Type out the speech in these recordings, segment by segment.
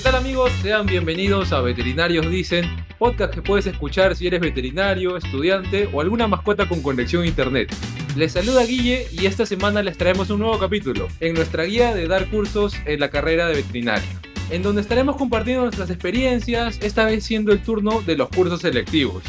¿Qué tal amigos? Sean bienvenidos a Veterinarios Dicen, podcast que puedes escuchar si eres veterinario, estudiante o alguna mascota con conexión a internet. Les saluda Guille y esta semana les traemos un nuevo capítulo en nuestra guía de dar cursos en la carrera de veterinario, en donde estaremos compartiendo nuestras experiencias, esta vez siendo el turno de los cursos selectivos.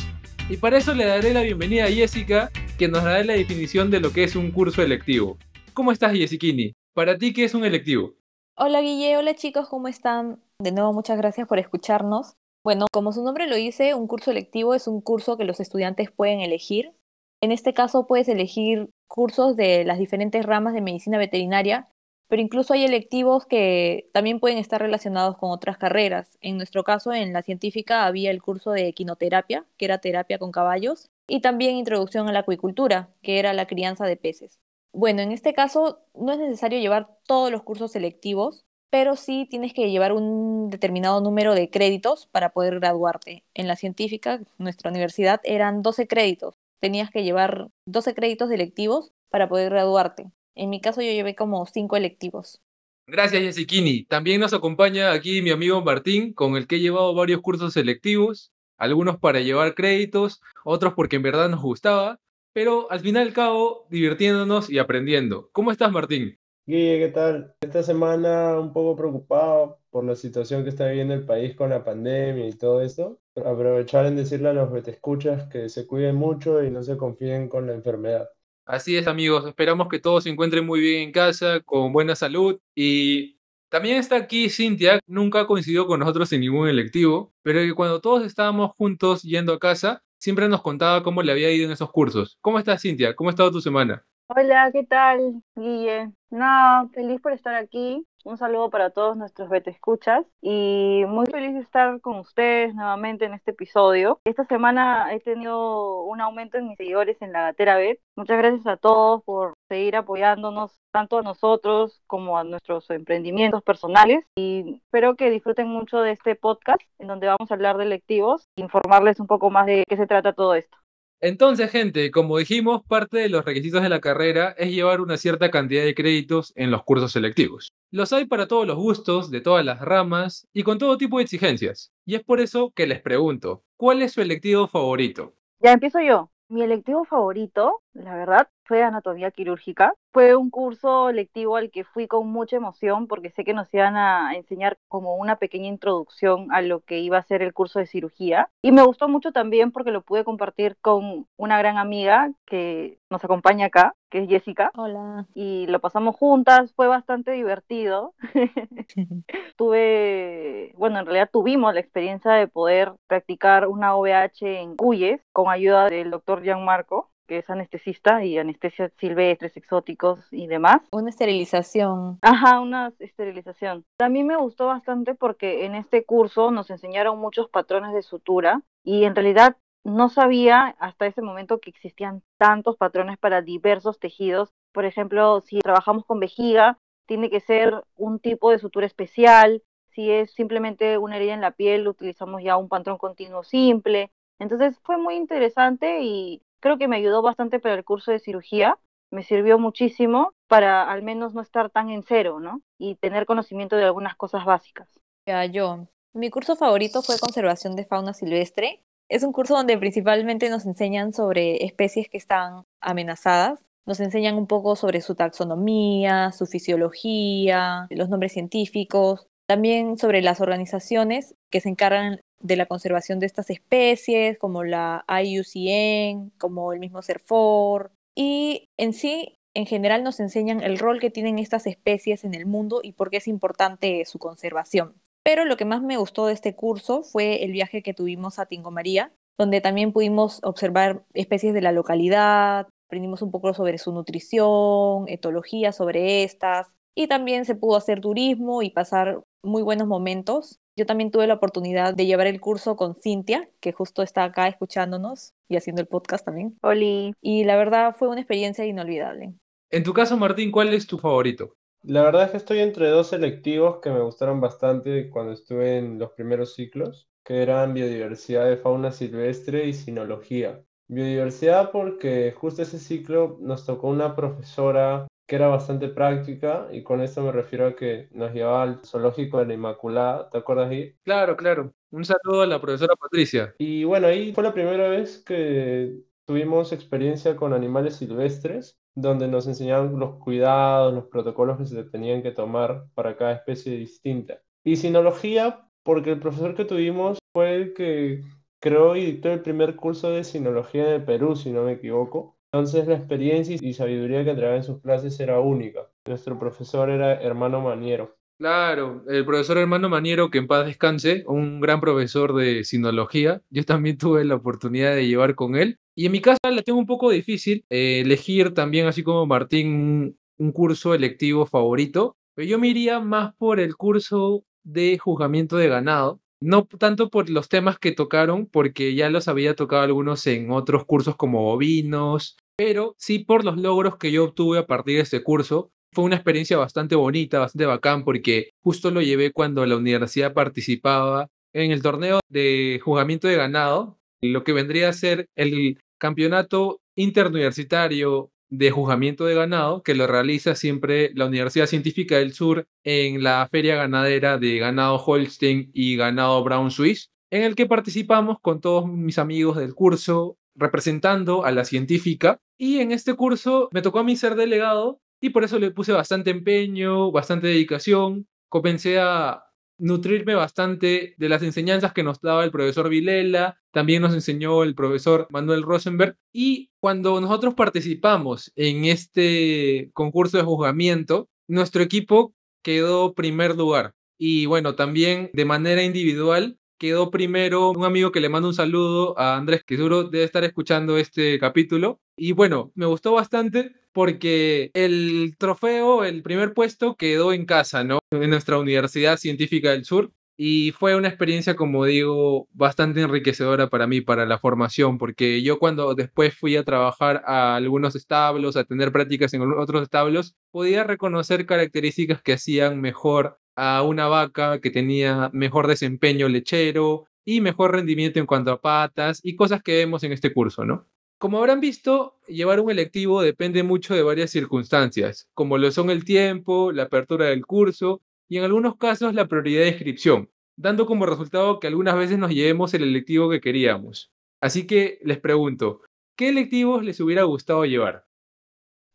Y para eso le daré la bienvenida a Jessica, que nos dará la definición de lo que es un curso electivo. ¿Cómo estás, Jessiquini? Para ti, ¿qué es un electivo? Hola Guille, hola chicos, ¿cómo están? De nuevo, muchas gracias por escucharnos. Bueno, como su nombre lo dice, un curso electivo es un curso que los estudiantes pueden elegir. En este caso puedes elegir cursos de las diferentes ramas de medicina veterinaria, pero incluso hay electivos que también pueden estar relacionados con otras carreras. En nuestro caso, en la científica había el curso de equinoterapia, que era terapia con caballos, y también introducción a la acuicultura, que era la crianza de peces. Bueno, en este caso no es necesario llevar todos los cursos selectivos, pero sí tienes que llevar un determinado número de créditos para poder graduarte. En la científica, nuestra universidad, eran 12 créditos. Tenías que llevar 12 créditos electivos para poder graduarte. En mi caso yo llevé como 5 electivos. Gracias, Jessiquini. También nos acompaña aquí mi amigo Martín, con el que he llevado varios cursos selectivos, algunos para llevar créditos, otros porque en verdad nos gustaba, pero al final y al cabo divirtiéndonos y aprendiendo. ¿Cómo estás, Martín? Guille, ¿qué tal? Esta semana un poco preocupado por la situación que está viviendo el país con la pandemia y todo eso. Aprovechar en decirle a los escuchas que se cuiden mucho y no se confíen con la enfermedad. Así es, amigos. Esperamos que todos se encuentren muy bien en casa, con buena salud. Y también está aquí Cintia. Nunca coincidió con nosotros en ningún electivo, pero que cuando todos estábamos juntos yendo a casa, siempre nos contaba cómo le había ido en esos cursos. ¿Cómo estás, Cintia? ¿Cómo ha estado tu semana? Hola, ¿qué tal, Guille? Nada, feliz por estar aquí. Un saludo para todos nuestros escuchas y muy feliz de estar con ustedes nuevamente en este episodio. Esta semana he tenido un aumento en mis seguidores en la Gatera Bet. Muchas gracias a todos por seguir apoyándonos, tanto a nosotros como a nuestros emprendimientos personales. Y espero que disfruten mucho de este podcast en donde vamos a hablar de lectivos e informarles un poco más de qué se trata todo esto. Entonces, gente, como dijimos, parte de los requisitos de la carrera es llevar una cierta cantidad de créditos en los cursos selectivos. Los hay para todos los gustos, de todas las ramas y con todo tipo de exigencias. Y es por eso que les pregunto, ¿cuál es su electivo favorito? Ya empiezo yo. Mi electivo favorito, la verdad, fue anatomía quirúrgica. Fue un curso lectivo al que fui con mucha emoción porque sé que nos iban a enseñar como una pequeña introducción a lo que iba a ser el curso de cirugía. Y me gustó mucho también porque lo pude compartir con una gran amiga que nos acompaña acá, que es Jessica. Hola. Y lo pasamos juntas, fue bastante divertido. Tuve, bueno, en realidad tuvimos la experiencia de poder practicar una OVH en Cuyes con ayuda del doctor Gianmarco que es anestesista y anestesia silvestres, exóticos y demás. Una esterilización. Ajá, una esterilización. A mí me gustó bastante porque en este curso nos enseñaron muchos patrones de sutura y en realidad no sabía hasta ese momento que existían tantos patrones para diversos tejidos. Por ejemplo, si trabajamos con vejiga, tiene que ser un tipo de sutura especial. Si es simplemente una herida en la piel, utilizamos ya un patrón continuo simple. Entonces fue muy interesante y creo que me ayudó bastante para el curso de cirugía, me sirvió muchísimo para al menos no estar tan en cero, ¿no? Y tener conocimiento de algunas cosas básicas. Ya, yo. Mi curso favorito fue conservación de fauna silvestre. Es un curso donde principalmente nos enseñan sobre especies que están amenazadas. Nos enseñan un poco sobre su taxonomía, su fisiología, los nombres científicos, también sobre las organizaciones que se encargan de la conservación de estas especies, como la IUCN, como el mismo CERFOR, y en sí, en general nos enseñan el rol que tienen estas especies en el mundo y por qué es importante su conservación. Pero lo que más me gustó de este curso fue el viaje que tuvimos a Tingo María, donde también pudimos observar especies de la localidad, aprendimos un poco sobre su nutrición, etología sobre estas, y también se pudo hacer turismo y pasar muy buenos momentos. Yo también tuve la oportunidad de llevar el curso con Cintia, que justo está acá escuchándonos y haciendo el podcast también. Oli. Y la verdad fue una experiencia inolvidable. En tu caso, Martín, ¿cuál es tu favorito? La verdad es que estoy entre dos selectivos que me gustaron bastante cuando estuve en los primeros ciclos, que eran biodiversidad de fauna silvestre y sinología. Biodiversidad porque justo ese ciclo nos tocó una profesora que era bastante práctica, y con esto me refiero a que nos llevaba al zoológico de la Inmaculada, ¿te acuerdas ahí? Claro, claro. Un saludo a la profesora Patricia. Y bueno, ahí fue la primera vez que tuvimos experiencia con animales silvestres, donde nos enseñaban los cuidados, los protocolos que se tenían que tomar para cada especie distinta. Y sinología, porque el profesor que tuvimos fue el que creó y dictó el primer curso de sinología de Perú, si no me equivoco. Entonces la experiencia y sabiduría que traía en sus clases era única. Nuestro profesor era hermano Maniero. Claro, el profesor hermano Maniero, que en paz descanse, un gran profesor de sinología. Yo también tuve la oportunidad de llevar con él. Y en mi casa la tengo un poco difícil eh, elegir también, así como Martín, un curso electivo favorito. Pero yo me iría más por el curso de juzgamiento de ganado. No tanto por los temas que tocaron, porque ya los había tocado algunos en otros cursos como bovinos, pero sí por los logros que yo obtuve a partir de este curso. Fue una experiencia bastante bonita, bastante bacán, porque justo lo llevé cuando la universidad participaba en el torneo de juzgamiento de ganado, lo que vendría a ser el campeonato interuniversitario de juzgamiento de ganado, que lo realiza siempre la Universidad Científica del Sur en la Feria Ganadera de Ganado Holstein y Ganado Brown Swiss, en el que participamos con todos mis amigos del curso, representando a la científica. Y en este curso me tocó a mí ser delegado y por eso le puse bastante empeño, bastante dedicación. Comencé a nutrirme bastante de las enseñanzas que nos daba el profesor Vilela, también nos enseñó el profesor Manuel Rosenberg. Y cuando nosotros participamos en este concurso de juzgamiento, nuestro equipo quedó primer lugar. Y bueno, también de manera individual quedó primero un amigo que le mando un saludo a Andrés, que seguro debe estar escuchando este capítulo. Y bueno, me gustó bastante porque el trofeo, el primer puesto, quedó en casa, ¿no? En nuestra Universidad Científica del Sur. Y fue una experiencia, como digo, bastante enriquecedora para mí, para la formación, porque yo cuando después fui a trabajar a algunos establos, a tener prácticas en otros establos, podía reconocer características que hacían mejor a una vaca que tenía mejor desempeño lechero y mejor rendimiento en cuanto a patas y cosas que vemos en este curso, ¿no? Como habrán visto, llevar un electivo depende mucho de varias circunstancias, como lo son el tiempo, la apertura del curso y en algunos casos la prioridad de inscripción, dando como resultado que algunas veces nos llevemos el electivo que queríamos. Así que les pregunto, ¿qué electivos les hubiera gustado llevar?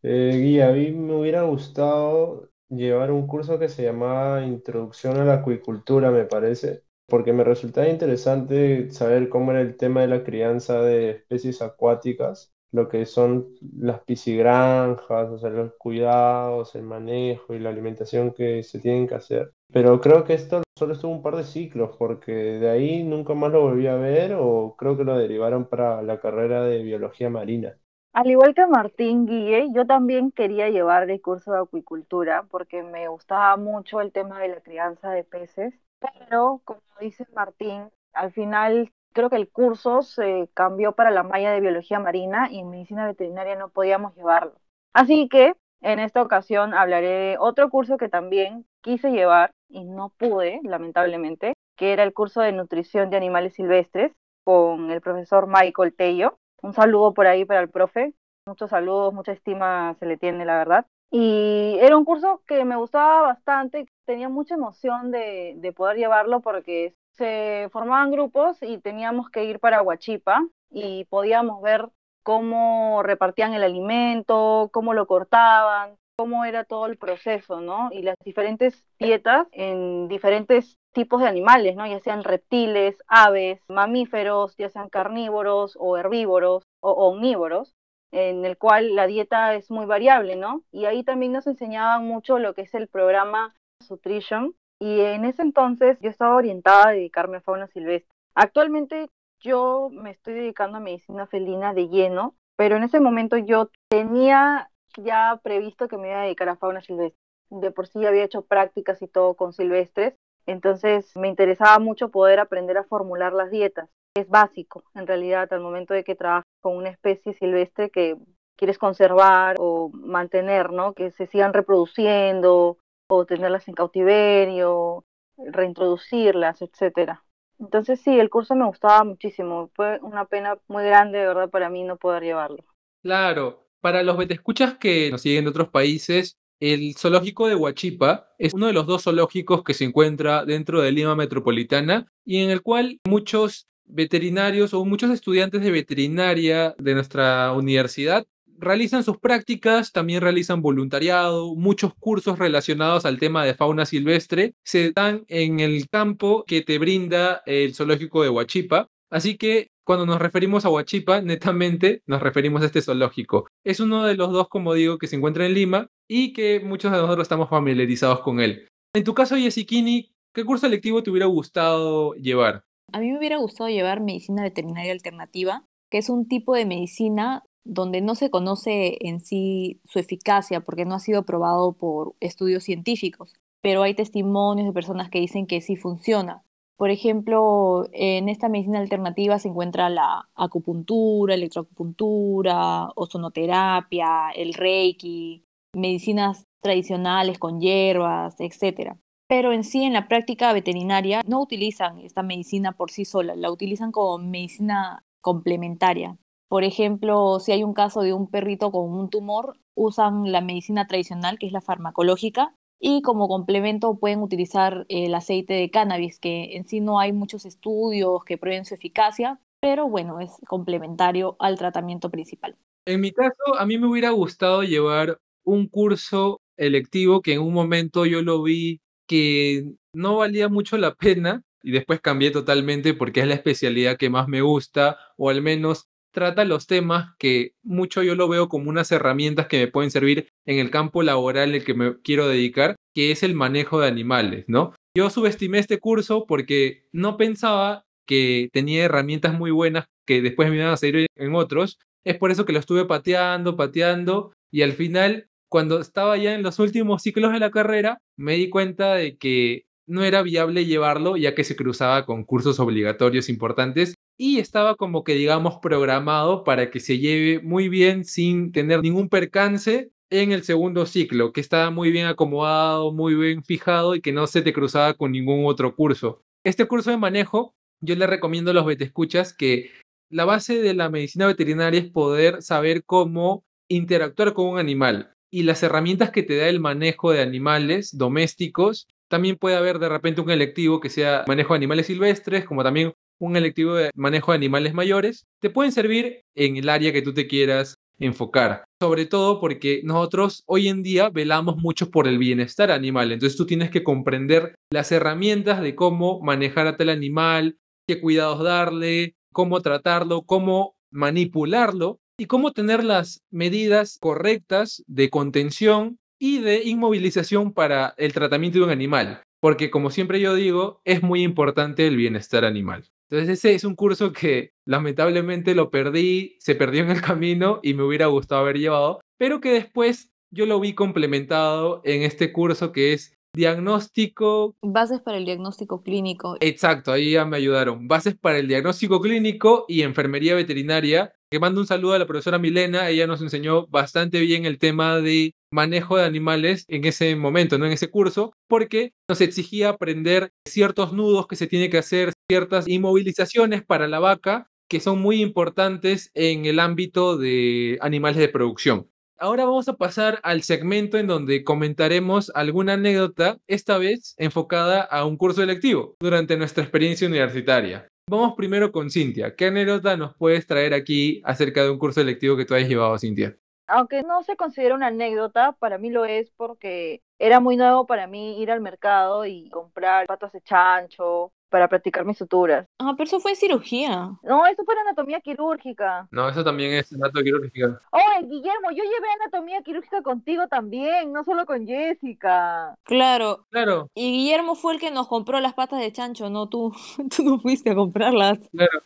Eh, guía, a mí me hubiera gustado llevar un curso que se llamaba Introducción a la Acuicultura, me parece, porque me resultaba interesante saber cómo era el tema de la crianza de especies acuáticas, lo que son las piscigranjas, o sea, los cuidados, el manejo y la alimentación que se tienen que hacer. Pero creo que esto solo estuvo un par de ciclos, porque de ahí nunca más lo volví a ver o creo que lo derivaron para la carrera de biología marina. Al igual que Martín Guille, yo también quería llevar el curso de acuicultura porque me gustaba mucho el tema de la crianza de peces, pero como dice Martín, al final creo que el curso se cambió para la malla de biología marina y en medicina veterinaria no podíamos llevarlo. Así que en esta ocasión hablaré de otro curso que también quise llevar y no pude, lamentablemente, que era el curso de nutrición de animales silvestres con el profesor Michael Tello. Un saludo por ahí para el profe. Muchos saludos, mucha estima se le tiene, la verdad. Y era un curso que me gustaba bastante, tenía mucha emoción de, de poder llevarlo porque se formaban grupos y teníamos que ir para Huachipa y podíamos ver cómo repartían el alimento, cómo lo cortaban, cómo era todo el proceso, ¿no? Y las diferentes dietas en diferentes tipos de animales, ¿no? Ya sean reptiles, aves, mamíferos, ya sean carnívoros o herbívoros o omnívoros, en el cual la dieta es muy variable, ¿no? Y ahí también nos enseñaban mucho lo que es el programa Nutrition. Y en ese entonces yo estaba orientada a dedicarme a fauna silvestre. Actualmente yo me estoy dedicando a medicina felina de lleno, pero en ese momento yo tenía ya previsto que me iba a dedicar a fauna silvestre. De por sí había hecho prácticas y todo con silvestres, entonces me interesaba mucho poder aprender a formular las dietas. Es básico, en realidad, al momento de que trabajas con una especie silvestre que quieres conservar o mantener, ¿no? Que se sigan reproduciendo o tenerlas en cautiverio, reintroducirlas, etcétera. Entonces sí, el curso me gustaba muchísimo. Fue una pena muy grande, de verdad, para mí no poder llevarlo. Claro, Para los betescuchas que nos siguen de otros países, el zoológico de Huachipa es uno de los dos zoológicos que se encuentra dentro de Lima Metropolitana y en el cual muchos veterinarios o muchos estudiantes de veterinaria de nuestra universidad realizan sus prácticas, también realizan voluntariado, muchos cursos relacionados al tema de fauna silvestre se dan en el campo que te brinda el zoológico de Huachipa. Así que cuando nos referimos a Huachipa, netamente nos referimos a este zoológico. Es uno de los dos, como digo, que se encuentra en Lima y que muchos de nosotros estamos familiarizados con él. En tu caso, Yesikini, ¿qué curso lectivo te hubiera gustado llevar? A mí me hubiera gustado llevar medicina veterinaria alternativa, que es un tipo de medicina donde no se conoce en sí su eficacia porque no ha sido probado por estudios científicos, pero hay testimonios de personas que dicen que sí funciona. Por ejemplo, en esta medicina alternativa se encuentra la acupuntura, electroacupuntura, ozonoterapia, el reiki, medicinas tradicionales con hierbas, etc. Pero en sí, en la práctica veterinaria, no utilizan esta medicina por sí sola, la utilizan como medicina complementaria. Por ejemplo, si hay un caso de un perrito con un tumor, usan la medicina tradicional, que es la farmacológica, y como complemento pueden utilizar el aceite de cannabis, que en sí no hay muchos estudios que prueben su eficacia, pero bueno, es complementario al tratamiento principal. En mi caso, a mí me hubiera gustado llevar un curso electivo que en un momento yo lo vi que no valía mucho la pena y después cambié totalmente porque es la especialidad que más me gusta o al menos trata los temas que mucho yo lo veo como unas herramientas que me pueden servir en el campo laboral en el que me quiero dedicar, que es el manejo de animales, ¿no? Yo subestimé este curso porque no pensaba que tenía herramientas muy buenas que después me iban a servir en otros. Es por eso que lo estuve pateando, pateando y al final, cuando estaba ya en los últimos ciclos de la carrera, me di cuenta de que no era viable llevarlo ya que se cruzaba con cursos obligatorios importantes y estaba como que digamos programado para que se lleve muy bien sin tener ningún percance en el segundo ciclo, que estaba muy bien acomodado, muy bien fijado y que no se te cruzaba con ningún otro curso. Este curso de manejo, yo le recomiendo a los vetescuchas que la base de la medicina veterinaria es poder saber cómo interactuar con un animal y las herramientas que te da el manejo de animales domésticos. También puede haber de repente un electivo que sea manejo de animales silvestres, como también un electivo de manejo de animales mayores, te pueden servir en el área que tú te quieras enfocar. Sobre todo porque nosotros hoy en día velamos mucho por el bienestar animal. Entonces tú tienes que comprender las herramientas de cómo manejar a tal animal, qué cuidados darle, cómo tratarlo, cómo manipularlo y cómo tener las medidas correctas de contención y de inmovilización para el tratamiento de un animal. Porque como siempre yo digo, es muy importante el bienestar animal. Entonces ese es un curso que lamentablemente lo perdí, se perdió en el camino y me hubiera gustado haber llevado, pero que después yo lo vi complementado en este curso que es diagnóstico. Bases para el diagnóstico clínico. Exacto, ahí ya me ayudaron. Bases para el diagnóstico clínico y enfermería veterinaria. Que mando un saludo a la profesora Milena, ella nos enseñó bastante bien el tema de manejo de animales en ese momento, no en ese curso, porque nos exigía aprender ciertos nudos que se tiene que hacer, ciertas inmovilizaciones para la vaca que son muy importantes en el ámbito de animales de producción. Ahora vamos a pasar al segmento en donde comentaremos alguna anécdota, esta vez enfocada a un curso electivo durante nuestra experiencia universitaria. Vamos primero con Cintia. ¿Qué anécdota nos puedes traer aquí acerca de un curso electivo que tú hayas llevado, Cintia? Aunque no se considera una anécdota, para mí lo es porque era muy nuevo para mí ir al mercado y comprar patas de chancho, para practicar mis suturas. Ah, pero eso fue cirugía. No, eso fue anatomía quirúrgica. No, eso también es anatomía quirúrgica. Oye, Guillermo, yo llevé anatomía quirúrgica contigo también, no solo con Jessica. Claro. Claro. Y Guillermo fue el que nos compró las patas de chancho, no tú. tú no fuiste a comprarlas. Claro.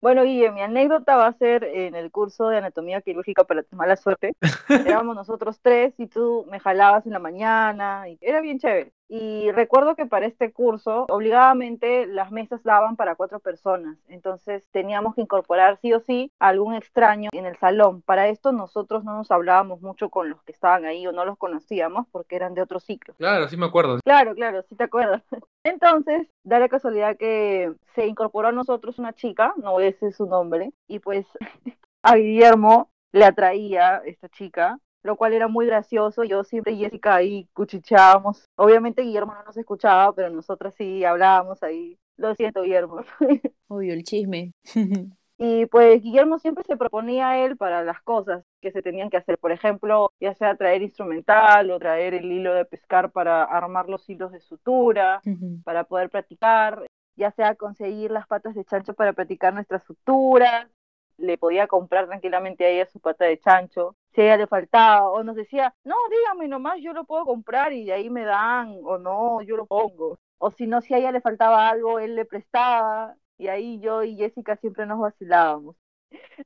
Bueno, Guille, mi anécdota va a ser en el curso de anatomía quirúrgica para tu mala suerte. Éramos nosotros tres y tú me jalabas en la mañana y era bien chévere. Y recuerdo que para este curso, obligadamente las mesas daban para cuatro personas. Entonces teníamos que incorporar sí o sí a algún extraño en el salón. Para esto nosotros no nos hablábamos mucho con los que estaban ahí o no los conocíamos porque eran de otro ciclo. Claro, sí me acuerdo. Claro, claro, sí te acuerdas. Entonces, da la casualidad que se incorporó a nosotros una chica, no voy a decir su nombre, y pues a Guillermo le atraía esta chica, lo cual era muy gracioso. Yo siempre y Jessica ahí cuchichábamos. Obviamente Guillermo no nos escuchaba, pero nosotras sí hablábamos ahí. Lo siento, Guillermo. Obvio, el chisme. Y pues Guillermo siempre se proponía a él para las cosas que se tenían que hacer. Por ejemplo, ya sea traer instrumental o traer el hilo de pescar para armar los hilos de sutura, para poder practicar, ya sea conseguir las patas de chancho para practicar nuestra sutura. Le podía comprar tranquilamente a ella su pata de chancho. Si a ella le faltaba o nos decía, no, dígame nomás, yo lo puedo comprar y de ahí me dan o no, yo lo pongo. O si no, si a ella le faltaba algo, él le prestaba y ahí yo y Jessica siempre nos vacilábamos.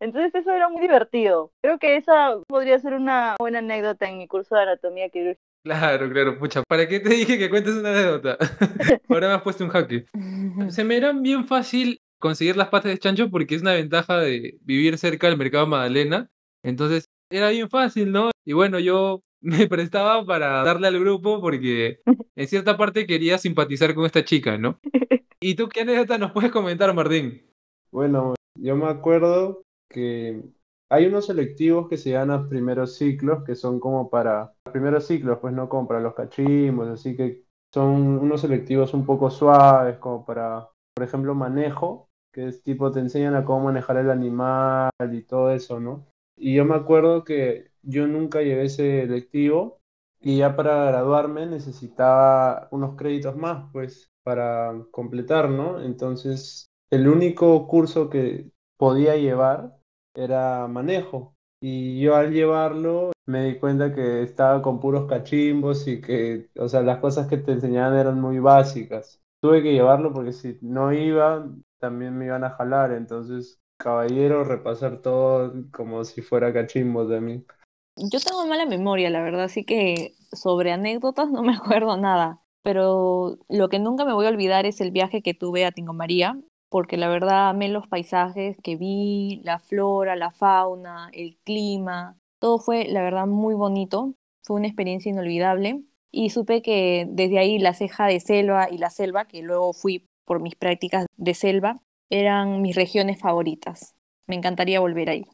Entonces eso era muy divertido. Creo que esa podría ser una buena anécdota en mi curso de anatomía quirúrgica. Claro, claro, pucha, ¿para qué te dije que cuentes una anécdota? Ahora me has puesto un jaque. Se me era bien fácil conseguir las patas de chancho porque es una ventaja de vivir cerca del mercado Magdalena. Entonces era bien fácil, ¿no? Y bueno, yo me prestaba para darle al grupo porque en cierta parte quería simpatizar con esta chica, ¿no? ¿Y tú qué anécdota nos puedes comentar, Martín? Bueno, yo me acuerdo que hay unos selectivos que se llaman primeros ciclos, que son como para primeros ciclos, pues no como para los cachimbos, así que son unos selectivos un poco suaves, como para, por ejemplo, manejo, que es tipo te enseñan a cómo manejar el animal y todo eso, ¿no? Y yo me acuerdo que yo nunca llevé ese selectivo y ya para graduarme necesitaba unos créditos más, pues para completar, ¿no? Entonces, el único curso que podía llevar era manejo. Y yo al llevarlo me di cuenta que estaba con puros cachimbos y que, o sea, las cosas que te enseñaban eran muy básicas. Tuve que llevarlo porque si no iba, también me iban a jalar. Entonces, caballero, repasar todo como si fuera cachimbos de mí. Yo tengo mala memoria, la verdad, así que sobre anécdotas no me acuerdo nada pero lo que nunca me voy a olvidar es el viaje que tuve a Tingo María, porque la verdad amé los paisajes que vi, la flora, la fauna, el clima, todo fue la verdad muy bonito, fue una experiencia inolvidable y supe que desde ahí la ceja de selva y la selva, que luego fui por mis prácticas de selva, eran mis regiones favoritas. Me encantaría volver ahí.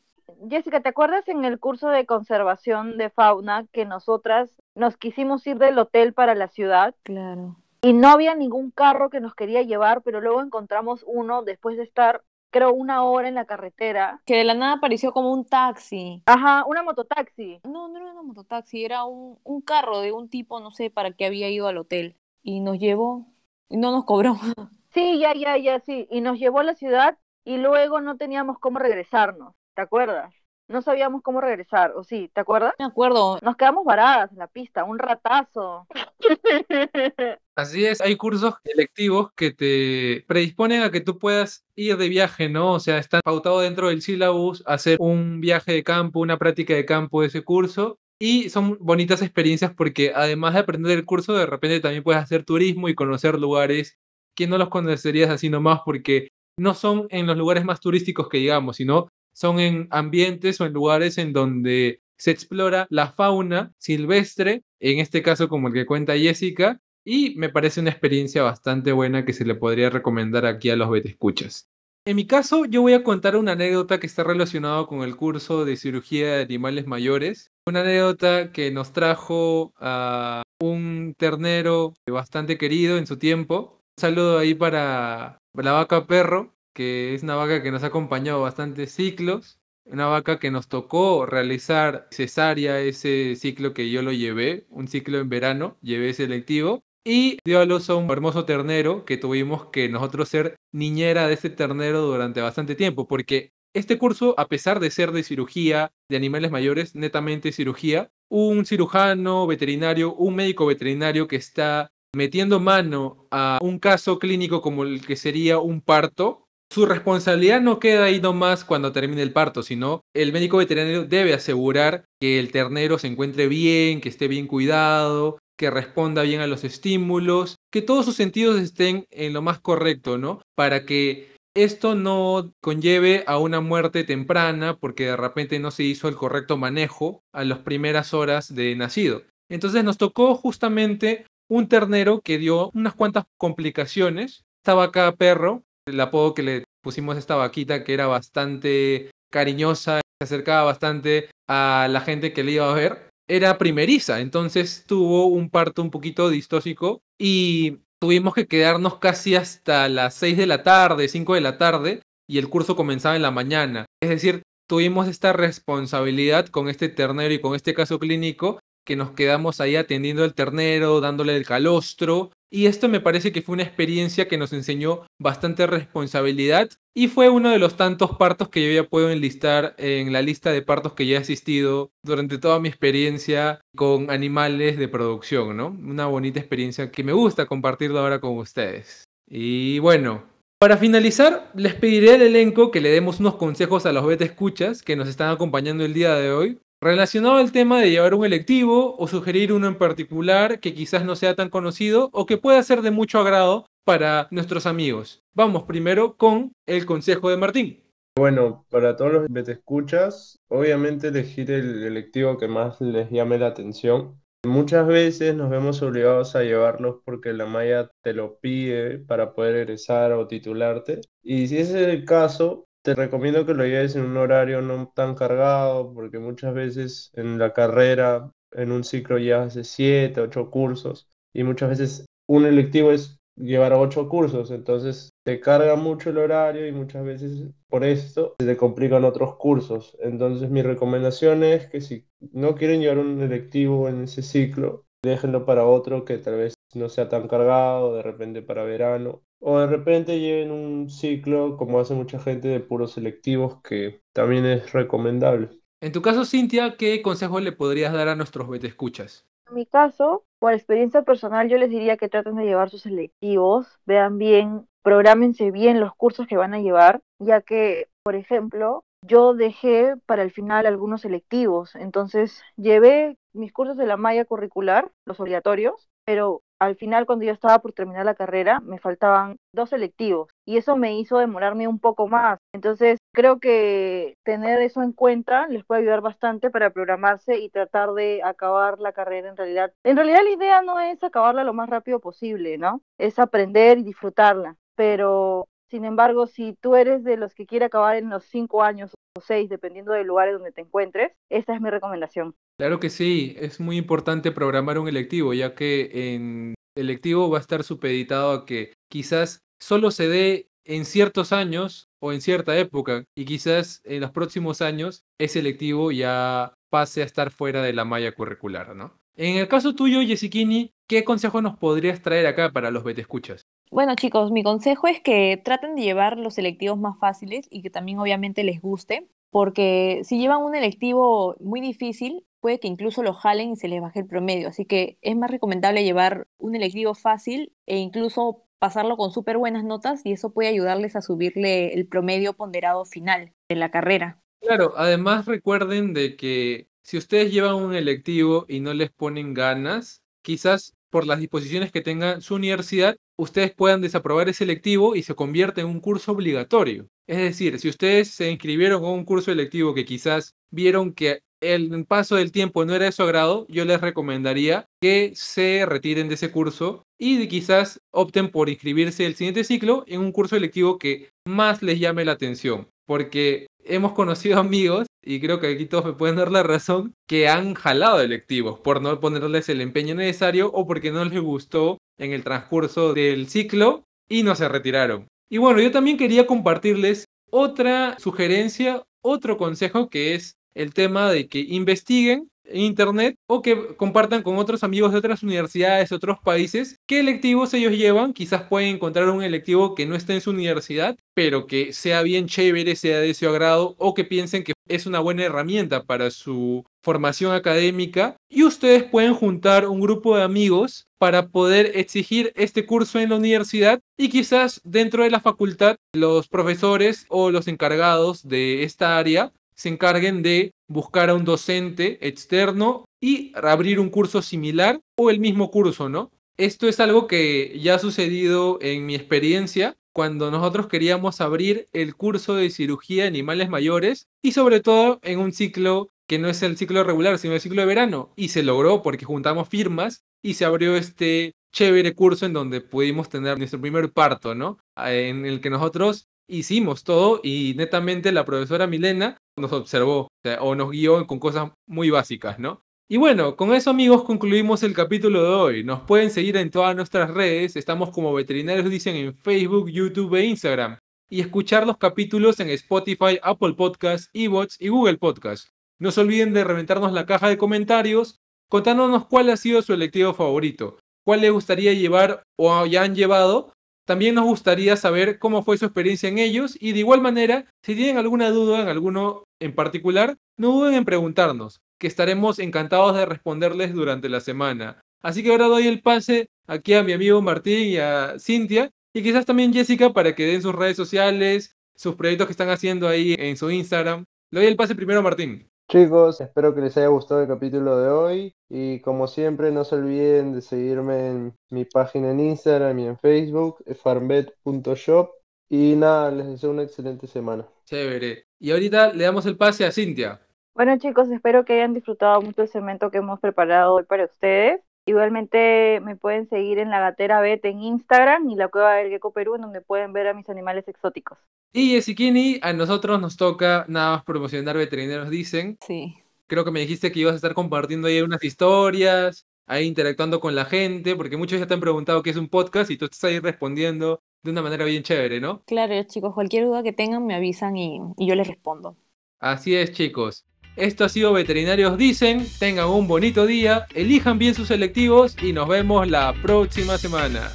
Jessica, ¿te acuerdas en el curso de conservación de fauna que nosotras nos quisimos ir del hotel para la ciudad? Claro. Y no había ningún carro que nos quería llevar, pero luego encontramos uno después de estar, creo, una hora en la carretera. Que de la nada apareció como un taxi. Ajá, una mototaxi. No, no era una mototaxi, era un, un carro de un tipo, no sé, para qué había ido al hotel. Y nos llevó, y no nos cobró. Sí, ya, ya, ya, sí. Y nos llevó a la ciudad y luego no teníamos cómo regresarnos. ¿te acuerdas? No sabíamos cómo regresar, ¿o sí? ¿Te acuerdas? Me acuerdo. Nos quedamos varadas en la pista, un ratazo. Así es, hay cursos electivos que te predisponen a que tú puedas ir de viaje, ¿no? O sea, está pautado dentro del sílabus hacer un viaje de campo, una práctica de campo de ese curso. Y son bonitas experiencias porque además de aprender el curso, de repente también puedes hacer turismo y conocer lugares que no los conocerías así nomás porque no son en los lugares más turísticos que digamos, sino son en ambientes o en lugares en donde se explora la fauna silvestre, en este caso como el que cuenta Jessica, y me parece una experiencia bastante buena que se le podría recomendar aquí a los betescuchas. En mi caso, yo voy a contar una anécdota que está relacionada con el curso de cirugía de animales mayores. Una anécdota que nos trajo a un ternero bastante querido en su tiempo. Saludo ahí para la vaca perro, que es una vaca que nos ha acompañado bastantes ciclos, una vaca que nos tocó realizar cesárea ese ciclo que yo lo llevé, un ciclo en verano, llevé selectivo, y dio a luz a un hermoso ternero que tuvimos que nosotros ser niñera de ese ternero durante bastante tiempo, porque este curso, a pesar de ser de cirugía de animales mayores, netamente cirugía, un cirujano veterinario, un médico veterinario que está metiendo mano a un caso clínico como el que sería un parto, su responsabilidad no queda ahí nomás cuando termine el parto, sino el médico veterinario debe asegurar que el ternero se encuentre bien, que esté bien cuidado, que responda bien a los estímulos, que todos sus sentidos estén en lo más correcto, ¿no? Para que esto no conlleve a una muerte temprana porque de repente no se hizo el correcto manejo a las primeras horas de nacido. Entonces nos tocó justamente un ternero que dio unas cuantas complicaciones. Estaba acá perro el apodo que le pusimos a esta vaquita que era bastante cariñosa se acercaba bastante a la gente que le iba a ver, era primeriza, entonces tuvo un parto un poquito distóxico y tuvimos que quedarnos casi hasta las 6 de la tarde, 5 de la tarde, y el curso comenzaba en la mañana. Es decir, tuvimos esta responsabilidad con este ternero y con este caso clínico que nos quedamos ahí atendiendo al ternero, dándole el calostro. Y esto me parece que fue una experiencia que nos enseñó bastante responsabilidad y fue uno de los tantos partos que yo ya puedo enlistar en la lista de partos que ya he asistido durante toda mi experiencia con animales de producción, ¿no? Una bonita experiencia que me gusta compartirlo ahora con ustedes. Y bueno, para finalizar, les pediré al elenco que le demos unos consejos a los beta escuchas que nos están acompañando el día de hoy relacionado al tema de llevar un electivo o sugerir uno en particular que quizás no sea tan conocido o que pueda ser de mucho agrado para nuestros amigos. Vamos primero con el consejo de Martín. Bueno, para todos los que te escuchas, obviamente elegir el electivo que más les llame la atención. Muchas veces nos vemos obligados a llevarlos porque la malla te lo pide para poder egresar o titularte. Y si ese es el caso, te recomiendo que lo lleves en un horario no tan cargado, porque muchas veces en la carrera, en un ciclo llevas de 7, 8 cursos, y muchas veces un electivo es llevar 8 cursos, entonces te carga mucho el horario y muchas veces por esto se te complican otros cursos. Entonces mi recomendación es que si no quieren llevar un electivo en ese ciclo, déjenlo para otro que tal vez no sea tan cargado, de repente para verano, o de repente lleven un ciclo, como hace mucha gente, de puros selectivos, que también es recomendable. En tu caso, Cintia, ¿qué consejo le podrías dar a nuestros escuchas? En mi caso, por experiencia personal, yo les diría que traten de llevar sus selectivos, vean bien, prográmense bien los cursos que van a llevar, ya que, por ejemplo, yo dejé para el final algunos selectivos, entonces llevé mis cursos de la malla curricular, los obligatorios, pero al final cuando yo estaba por terminar la carrera me faltaban dos selectivos y eso me hizo demorarme un poco más. Entonces creo que tener eso en cuenta les puede ayudar bastante para programarse y tratar de acabar la carrera en realidad. En realidad la idea no es acabarla lo más rápido posible, ¿no? Es aprender y disfrutarla. Pero sin embargo, si tú eres de los que quiere acabar en los cinco años o seis, dependiendo del lugar donde te encuentres, esta es mi recomendación. Claro que sí, es muy importante programar un electivo, ya que en electivo va a estar supeditado a que quizás solo se dé en ciertos años o en cierta época y quizás en los próximos años ese electivo ya pase a estar fuera de la malla curricular, ¿no? En el caso tuyo, Jessiquini, ¿qué consejo nos podrías traer acá para los escuchas? Bueno, chicos, mi consejo es que traten de llevar los selectivos más fáciles y que también obviamente les guste, porque si llevan un electivo muy difícil, puede que incluso lo jalen y se les baje el promedio. Así que es más recomendable llevar un electivo fácil e incluso pasarlo con súper buenas notas y eso puede ayudarles a subirle el promedio ponderado final de la carrera. Claro, además recuerden de que si ustedes llevan un electivo y no les ponen ganas, quizás por las disposiciones que tenga su universidad, ustedes puedan desaprobar ese electivo y se convierte en un curso obligatorio. Es decir, si ustedes se inscribieron a un curso electivo que quizás vieron que el paso del tiempo no era de su agrado, yo les recomendaría que se retiren de ese curso y quizás opten por inscribirse el siguiente ciclo en un curso electivo que más les llame la atención. Porque hemos conocido amigos, y creo que aquí todos me pueden dar la razón, que han jalado electivos por no ponerles el empeño necesario o porque no les gustó en el transcurso del ciclo y no se retiraron. Y bueno, yo también quería compartirles otra sugerencia, otro consejo que es el tema de que investiguen en internet o que compartan con otros amigos de otras universidades, de otros países, qué electivos ellos llevan. Quizás pueden encontrar un electivo que no esté en su universidad, pero que sea bien chévere, sea de su agrado o que piensen que es una buena herramienta para su formación académica y ustedes pueden juntar un grupo de amigos para poder exigir este curso en la universidad y quizás dentro de la facultad los profesores o los encargados de esta área se encarguen de buscar a un docente externo y abrir un curso similar o el mismo curso, ¿no? Esto es algo que ya ha sucedido en mi experiencia cuando nosotros queríamos abrir el curso de cirugía de animales mayores y sobre todo en un ciclo que no es el ciclo regular, sino el ciclo de verano. Y se logró porque juntamos firmas y se abrió este chévere curso en donde pudimos tener nuestro primer parto, ¿no? En el que nosotros hicimos todo y netamente la profesora Milena nos observó o, o nos guió con cosas muy básicas, ¿no? Y bueno, con eso amigos concluimos el capítulo de hoy. Nos pueden seguir en todas nuestras redes, estamos como veterinarios dicen en Facebook, YouTube e Instagram. Y escuchar los capítulos en Spotify, Apple Podcasts, Evox y Google Podcasts. No se olviden de reventarnos la caja de comentarios contándonos cuál ha sido su electivo favorito, cuál le gustaría llevar o ya han llevado. También nos gustaría saber cómo fue su experiencia en ellos y de igual manera, si tienen alguna duda en alguno en particular, no duden en preguntarnos que estaremos encantados de responderles durante la semana. Así que ahora doy el pase aquí a mi amigo Martín y a Cintia y quizás también Jessica para que den sus redes sociales, sus proyectos que están haciendo ahí en su Instagram. Le doy el pase primero a Martín. Chicos, espero que les haya gustado el capítulo de hoy y como siempre no se olviden de seguirme en mi página en Instagram y en Facebook, farmbet.shop y nada, les deseo una excelente semana. Chévere. Y ahorita le damos el pase a Cintia. Bueno chicos, espero que hayan disfrutado mucho el segmento que hemos preparado hoy para ustedes. Igualmente me pueden seguir en la Gatera Bet en Instagram y la Cueva del Gecko Perú, en donde pueden ver a mis animales exóticos. Y Jessiquini, a nosotros nos toca nada más promocionar veterinarios dicen. Sí. Creo que me dijiste que ibas a estar compartiendo ahí unas historias, ahí interactuando con la gente, porque muchos ya te han preguntado qué es un podcast y tú estás ahí respondiendo de una manera bien chévere, ¿no? Claro, chicos, cualquier duda que tengan me avisan y, y yo les respondo. Así es, chicos. Esto ha sido Veterinarios Dicen. Tengan un bonito día, elijan bien sus selectivos y nos vemos la próxima semana.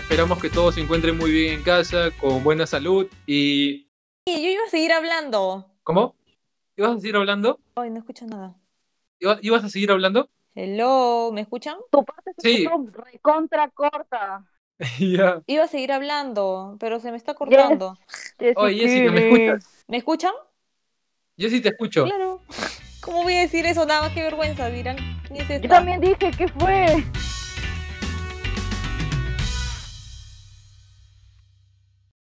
Esperamos que todos se encuentren muy bien en casa, con buena salud y... Y yo iba a seguir hablando. ¿Cómo? ¿Ibas a seguir hablando? Ay, no escucho nada. ¿Iba- ¿Ibas a seguir hablando? Hello, ¿me escuchan? Tu parte se Sí. recontra corta. Iba a seguir hablando, pero se me está cortando. Oye, Jessica, ¿me escuchas? ¿Me escuchan? Yo sí te escucho. Claro. ¿Cómo voy a decir eso? Nada, qué vergüenza, dirán. Es Yo también dije, ¿qué fue?